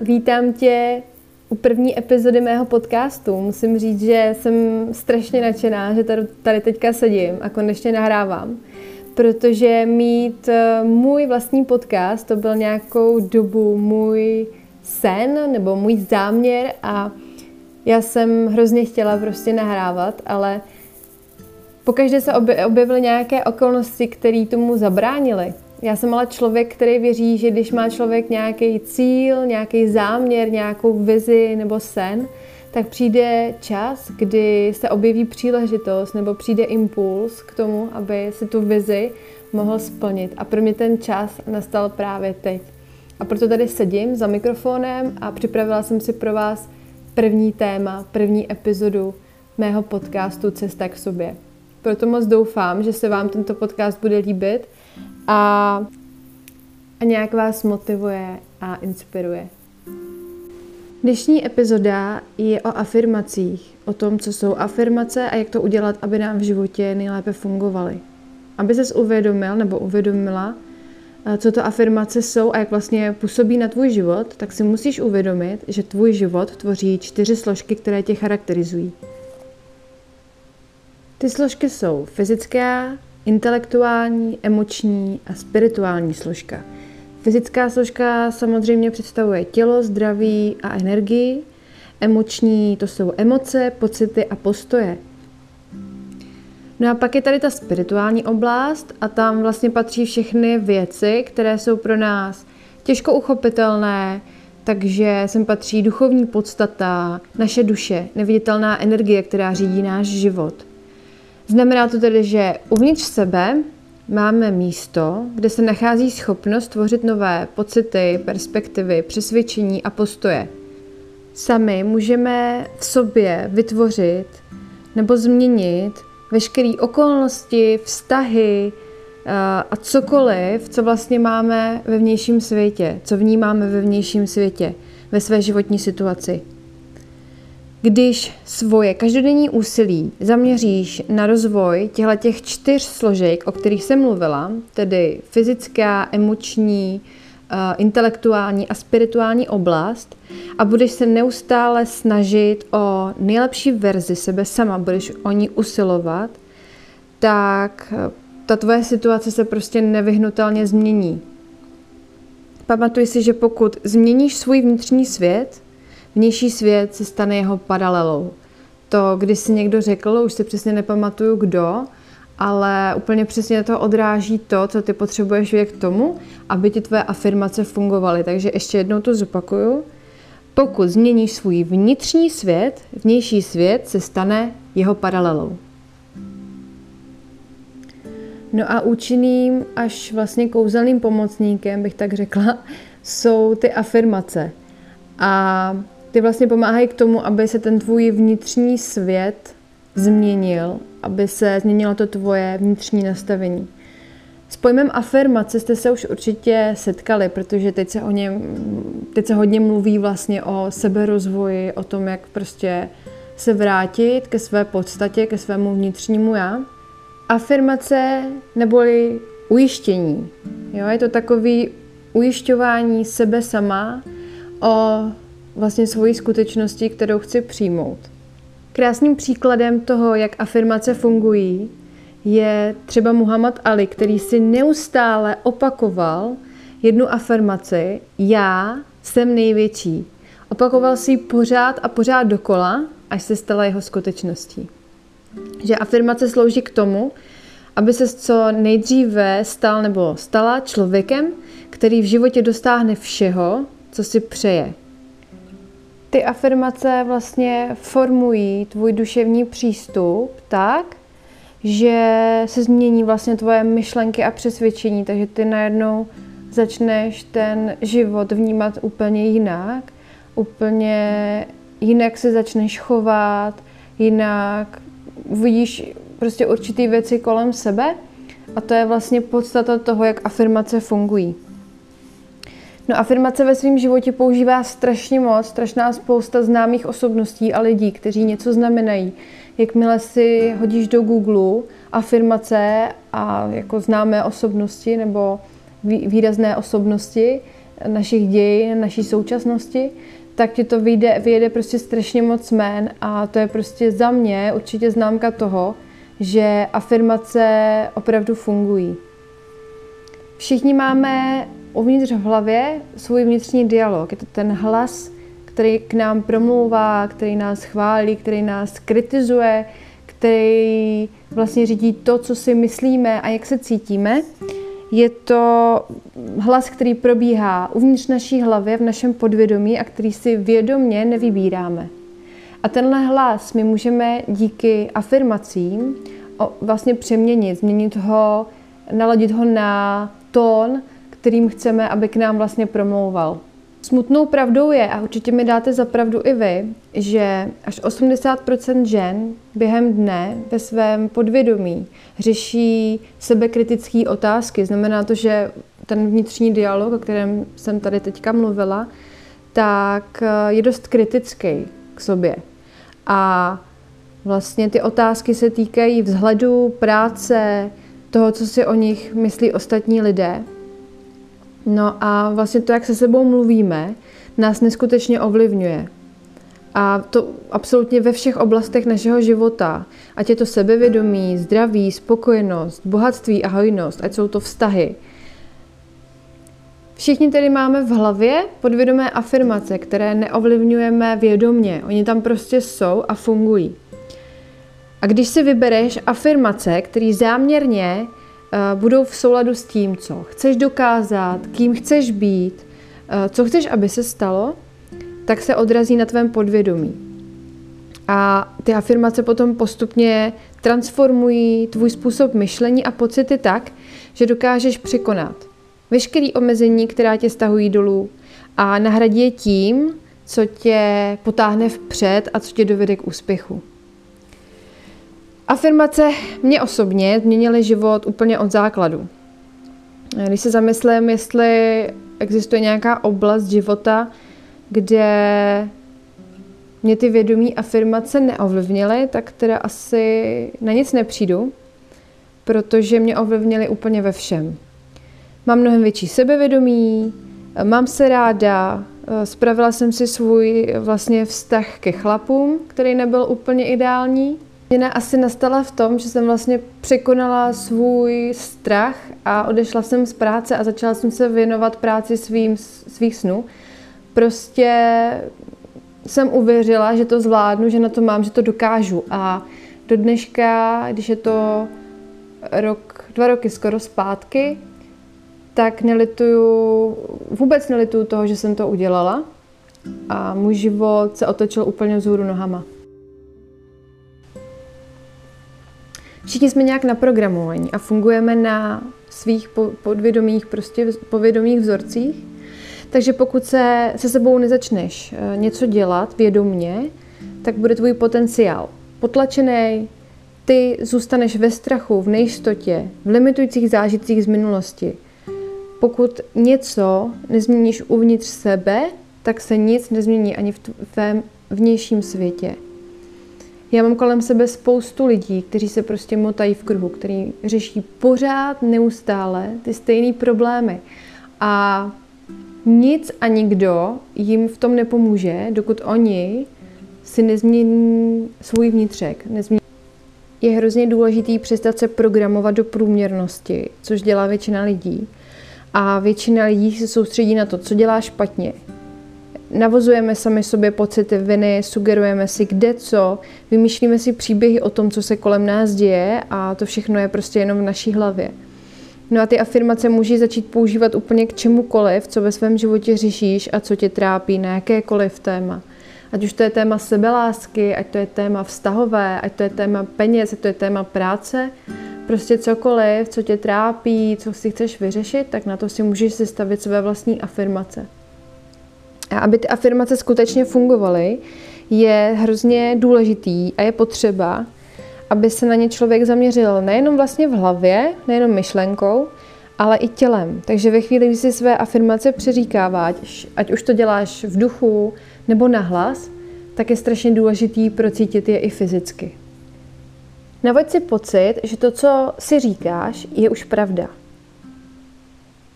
Vítám tě u první epizody mého podcastu. Musím říct, že jsem strašně nadšená, že tady, teďka sedím a konečně nahrávám, protože mít eh, můj vlastní podcast, to byl nějakou dobu můj sen nebo můj záměr a já jsem hrozně chtěla prostě nahrávat, ale pokaždé se objevily nějaké okolnosti, které tomu zabránily. Já jsem ale člověk, který věří, že když má člověk nějaký cíl, nějaký záměr, nějakou vizi nebo sen, tak přijde čas, kdy se objeví příležitost nebo přijde impuls k tomu, aby si tu vizi mohl splnit. A pro mě ten čas nastal právě teď. A proto tady sedím za mikrofonem a připravila jsem si pro vás první téma, první epizodu mého podcastu Cesta k sobě. Proto moc doufám, že se vám tento podcast bude líbit a, a nějak vás motivuje a inspiruje. Dnešní epizoda je o afirmacích, o tom, co jsou afirmace a jak to udělat, aby nám v životě nejlépe fungovaly. Aby ses uvědomil nebo uvědomila, co to afirmace jsou a jak vlastně působí na tvůj život, tak si musíš uvědomit, že tvůj život tvoří čtyři složky, které tě charakterizují. Ty složky jsou fyzická, intelektuální, emoční a spirituální složka. Fyzická složka samozřejmě představuje tělo, zdraví a energii. Emoční to jsou emoce, pocity a postoje. No a pak je tady ta spirituální oblast a tam vlastně patří všechny věci, které jsou pro nás těžko uchopitelné, takže sem patří duchovní podstata, naše duše, neviditelná energie, která řídí náš život. Znamená to tedy, že uvnitř sebe máme místo, kde se nachází schopnost tvořit nové pocity, perspektivy, přesvědčení a postoje. Sami můžeme v sobě vytvořit nebo změnit veškeré okolnosti, vztahy eh, a cokoliv, co vlastně máme ve vnějším světě, co vnímáme ve vnějším světě, ve své životní situaci. Když svoje každodenní úsilí zaměříš na rozvoj těchto čtyř složek, o kterých jsem mluvila, tedy fyzická, emoční, intelektuální a spirituální oblast a budeš se neustále snažit o nejlepší verzi sebe sama, budeš o ní usilovat, tak eh, ta tvoje situace se prostě nevyhnutelně změní. Pamatuj si, že pokud změníš svůj vnitřní svět, vnější svět se stane jeho paralelou. To, když si někdo řekl, už si přesně nepamatuju kdo, ale úplně přesně to odráží to, co ty potřebuješ vědět k tomu, aby ti tvé afirmace fungovaly. Takže ještě jednou to zopakuju. Pokud změníš svůj vnitřní svět, vnější svět se stane jeho paralelou. No a účinným až vlastně kouzelným pomocníkem, bych tak řekla, jsou ty afirmace. A ty vlastně pomáhají k tomu, aby se ten tvůj vnitřní svět změnil, aby se změnilo to tvoje vnitřní nastavení. S pojmem afirmace jste se už určitě setkali, protože teď se, o něm, teď se hodně mluví vlastně o seberozvoji, o tom, jak prostě se vrátit ke své podstatě, ke svému vnitřnímu já. Afirmace neboli ujištění. Jo, je to takový ujišťování sebe sama o vlastně svoji skutečnosti, kterou chci přijmout. Krásným příkladem toho, jak afirmace fungují, je třeba Muhammad Ali, který si neustále opakoval jednu afirmaci, já jsem největší. Opakoval si ji pořád a pořád dokola, až se stala jeho skutečností. Že afirmace slouží k tomu, aby se co nejdříve stal nebo stala člověkem, který v životě dostáhne všeho, co si přeje, ty afirmace vlastně formují tvůj duševní přístup tak, že se změní vlastně tvoje myšlenky a přesvědčení, takže ty najednou začneš ten život vnímat úplně jinak, úplně jinak se začneš chovat, jinak vidíš prostě určitý věci kolem sebe a to je vlastně podstata toho, jak afirmace fungují. No afirmace ve svém životě používá strašně moc, strašná spousta známých osobností a lidí, kteří něco znamenají. Jakmile si hodíš do Google afirmace a jako známé osobnosti nebo výrazné osobnosti našich dějin, naší současnosti, tak ti to vyjde, vyjede prostě strašně moc jmén a to je prostě za mě určitě známka toho, že afirmace opravdu fungují. Všichni máme uvnitř v hlavě svůj vnitřní dialog. Je to ten hlas, který k nám promlouvá, který nás chválí, který nás kritizuje, který vlastně řídí to, co si myslíme a jak se cítíme. Je to hlas, který probíhá uvnitř naší hlavy, v našem podvědomí a který si vědomně nevybíráme. A tenhle hlas my můžeme díky afirmacím vlastně přeměnit, změnit ho, naladit ho na tón, kterým chceme, aby k nám vlastně promlouval. Smutnou pravdou je, a určitě mi dáte za pravdu i vy, že až 80% žen během dne ve svém podvědomí řeší sebekritické otázky. Znamená to, že ten vnitřní dialog, o kterém jsem tady teďka mluvila, tak eh, je dost kritický k sobě. A vlastně ty otázky se týkají vzhledu, práce, toho, co si o nich myslí ostatní lidé. No a vlastně to, jak se sebou mluvíme, nás neskutečně ovlivňuje. A to absolutně ve všech oblastech našeho života. Ať je to sebevědomí, zdraví, spokojenost, bohatství a hojnost, ať jsou to vztahy. Všichni tedy máme v hlavě podvědomé afirmace, které neovlivňujeme vědomně. Oni tam prostě jsou a fungují. A když si vybereš afirmace, které záměrně Eh, budou v souladu s tím, co chceš dokázat, kým chceš být, eh, co chceš, aby se stalo, tak se odrazí na tvém podvědomí. A ty afirmace potom postupně transformují tvůj způsob myšlení a pocity tak, že dokážeš překonat veškerý omezení, která tě stahují dolů a nahradí je tím, co tě potáhne vpřed a co tě dovede k úspěchu. Afirmace mě osobně změnily život úplně od základu. Když se zamyslím, jestli existuje nějaká oblast života, kde mě ty vědomí afirmace neovlivnily, tak teda asi na nic nepřijdu, protože mě ovlivnily úplně ve všem. Mám mnohem větší sebevědomí, mám se ráda, spravila jsem si svůj vlastně vztah ke chlapům, který nebyl úplně ideální, Změna asi nastala v tom, že jsem vlastně překonala svůj strach a odešla jsem z práce a začala jsem se věnovat práci svým, svých snů. Prostě jsem uvěřila, že to zvládnu, že na to mám, že to dokážu. A do dneška, když je to rok, dva roky skoro zpátky, tak nelituju, vůbec nelituju toho, že jsem to udělala. A můj život se otočil úplně vzhůru nohama. Všichni jsme nějak naprogramovaní a fungujeme na svých podvědomých, prostě povědomých vzorcích. Takže pokud se se sebou nezačneš eh, něco dělat vědomně, tak bude tvůj potenciál potlačený, ty zůstaneš ve strachu, v nejistotě, v limitujících zážitcích z minulosti. Pokud něco nezměníš uvnitř sebe, tak se nic nezmění ani v tvém vnějším světě. Já mám kolem sebe spoustu lidí, kteří se prostě motají v kruhu, kteří řeší pořád, neustále ty stejné problémy. A nic a nikdo jim v tom nepomůže, dokud oni si nezmění svůj vnitřek. Nezmění. Je hrozně důležitý přestat se programovat do průměrnosti, což dělá většina lidí. A většina lidí se soustředí na to, co dělá špatně, Navozujeme sami sobě pocity viny, sugerujeme si kde co, vymýšlíme si příběhy o tom, co se kolem nás děje a to všechno je prostě jenom v naší hlavě. No a ty afirmace můžeš začít používat úplně k čemukoliv, co ve svém životě řešíš a co tě trápí na jakékoliv téma. Ať už to je téma sebelásky, ať to je téma vztahové, ať to je téma peněz, ať to je téma práce, prostě cokoliv, co tě trápí, co si chceš vyřešit, tak na to si můžeš sestavit své vlastní afirmace. A aby ty afirmace skutečně fungovaly, je hrozně důležitý a je potřeba, aby se na ně člověk zaměřil nejenom vlastně v hlavě, nejenom myšlenkou, ale i tělem. Takže ve chvíli, kdy si své afirmace přeříkáváš, ať už to děláš v duchu nebo nahlas, tak je strašně důležitý procítit je i fyzicky. Navoď si pocit, že to, co si říkáš, je už pravda.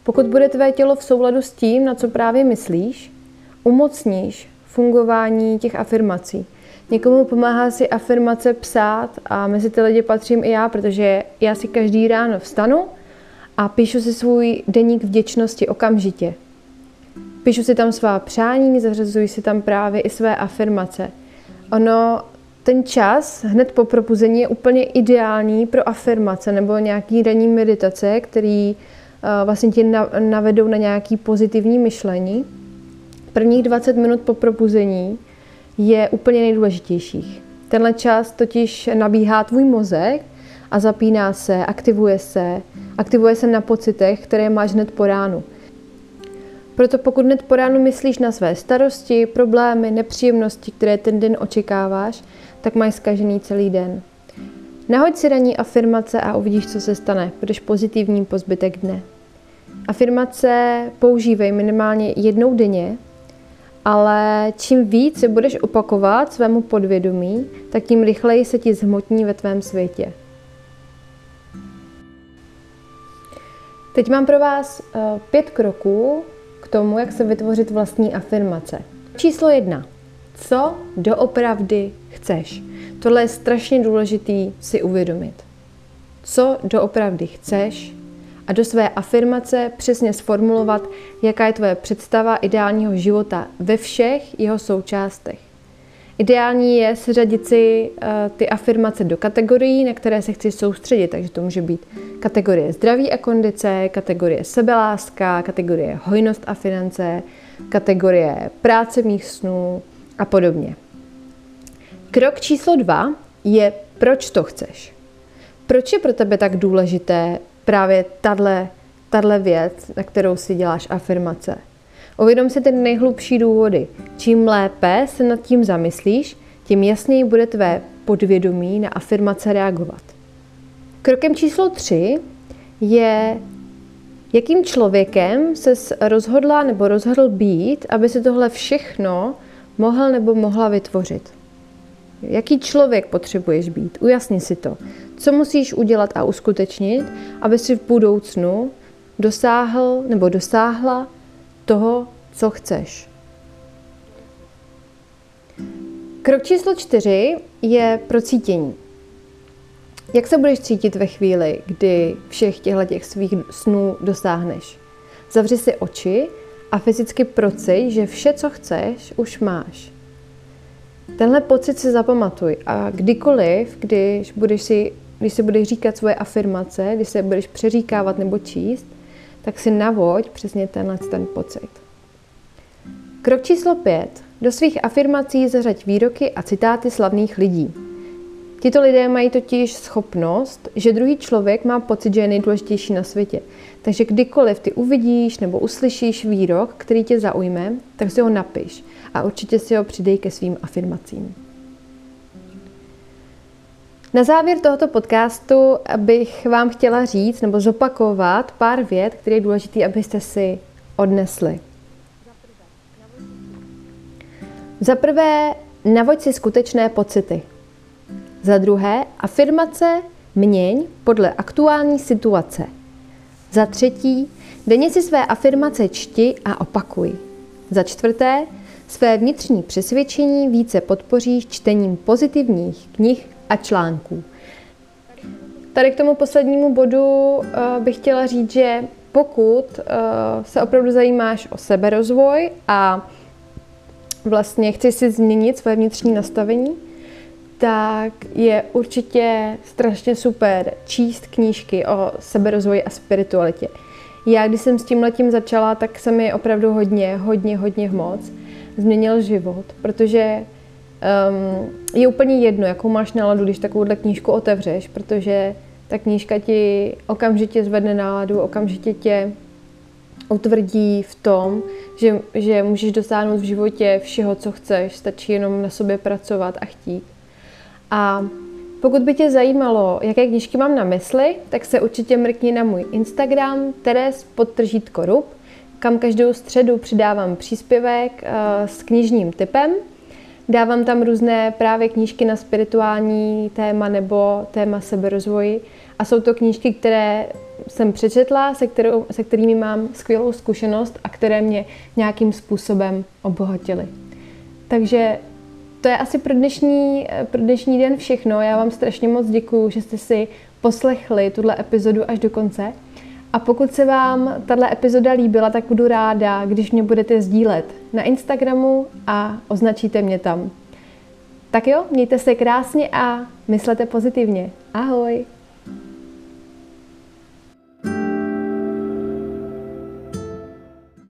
Pokud bude tvé tělo v souladu s tím, na co právě myslíš, umocníš fungování těch afirmací. Někomu pomáhá si afirmace psát a mezi ty lidi patřím i já, protože já si každý ráno vstanu a píšu si svůj deník vděčnosti okamžitě. Píšu si tam svá přání, zařazuji si tam právě i své afirmace. Ono, ten čas hned po probuzení je úplně ideální pro afirmace nebo nějaký denní meditace, který uh, vlastně tě navedou na nějaký pozitivní myšlení. Prvních 20 minut po probuzení je úplně nejdůležitějších. Tenhle čas totiž nabíhá tvůj mozek a zapíná se, aktivuje se, aktivuje se na pocitech, které máš hned po ránu. Proto pokud hned po ránu myslíš na své starosti, problémy, nepříjemnosti, které ten den očekáváš, tak máš zkažený celý den. Nahoď si ranní afirmace a uvidíš, co se stane. Budeš pozitivní po zbytek dne. Afirmace používej minimálně jednou denně, ale čím víc si budeš opakovat svému podvědomí, tak tím rychleji se ti zhmotní ve tvém světě. Teď mám pro vás eh, pět kroků k tomu, jak se vytvořit vlastní afirmace. Číslo jedna. Co doopravdy chceš? Tohle je strašně důležitý si uvědomit. Co doopravdy chceš a do své afirmace přesně sformulovat, jaká je tvoje představa ideálního života ve všech jeho součástech. Ideální je seřadit si uh, ty afirmace do kategorií, na které se chci soustředit. Takže to může být kategorie zdraví a kondice, kategorie sebeláska, kategorie hojnost a finance, kategorie práce mých snů a podobně. Krok číslo dva je, proč to chceš. Proč je pro tebe tak důležité právě tahle věc, na kterou si děláš afirmace? Uvědom si ty nejhlubší důvody. Čím lépe se nad tím zamyslíš, tím jasněji bude tvé podvědomí na afirmace reagovat. Krokem číslo tři je, jakým člověkem se rozhodla nebo rozhodl být, aby se tohle všechno mohl nebo mohla vytvořit. Jaký člověk potřebuješ být? Ujasni si to. Co musíš udělat a uskutečnit, aby si v budoucnu dosáhl nebo dosáhla toho, co chceš. Krok číslo čtyři je procítění. Jak se budeš cítit ve chvíli, kdy všech těchto těch svých snů dosáhneš? Zavři si oči a fyzicky proci, že vše, co chceš, už máš. Tenhle pocit si zapamatuj a kdykoliv, když, budeš si, když si budeš říkat svoje afirmace, když se budeš přeříkávat nebo číst, tak si navoď přesně tenhle ten pocit. Krok číslo 5. Do svých afirmací zařaď výroky a citáty slavných lidí. Tito lidé mají totiž schopnost, že druhý člověk má pocit, že je nejdůležitější na světě. Takže kdykoliv ty uvidíš nebo uslyšíš výrok, který tě zaujme, tak si ho napiš a určitě si ho přidej ke svým afirmacím. Na závěr tohoto podcastu bych vám chtěla říct nebo zopakovat pár vět, které je důležité, abyste si odnesli. Za prvé, navoď si skutečné pocity. Za druhé, afirmace měň podle aktuální situace. Za třetí, denně si své afirmace čti a opakuj. Za čtvrté, své vnitřní přesvědčení více podpoříš čtením pozitivních knih a článků. Tady k tomu poslednímu bodu uh, bych chtěla říct, že pokud uh, se opravdu zajímáš o seberozvoj a vlastně chci si změnit své vnitřní nastavení, tak je určitě strašně super číst knížky o seberozvoji a spiritualitě. Já, když jsem s tím letím začala, tak se mi opravdu hodně, hodně, hodně moc změnil život, protože um, je úplně jedno, jakou máš náladu, když takovouhle knížku otevřeš, protože ta knížka ti okamžitě zvedne náladu, okamžitě tě utvrdí v tom, že, že můžeš dosáhnout v životě všeho, co chceš, stačí jenom na sobě pracovat a chtít. A Pokud by tě zajímalo, jaké knížky mám na mysli, tak se určitě mrkni na můj Instagram Teres podtržítko rub, kam každou středu přidávám příspěvek eh, s knižním typem. Dávám tam různé právě knížky na spirituální téma nebo téma seberozvoji. A jsou to knížky, které jsem přečetla, se, kterou, se kterými mám skvělou zkušenost a které mě nějakým způsobem obohatily. Takže to je asi pro dnešní, pro dnešní den všechno. Já vám strašně moc děkuju, že jste si poslechli tuhle epizodu až do konce. A pokud se vám tahle epizoda líbila, tak budu ráda, když mě budete sdílet na Instagramu a označíte mě tam. Tak jo, mějte se krásně a myslete pozitivně. Ahoj!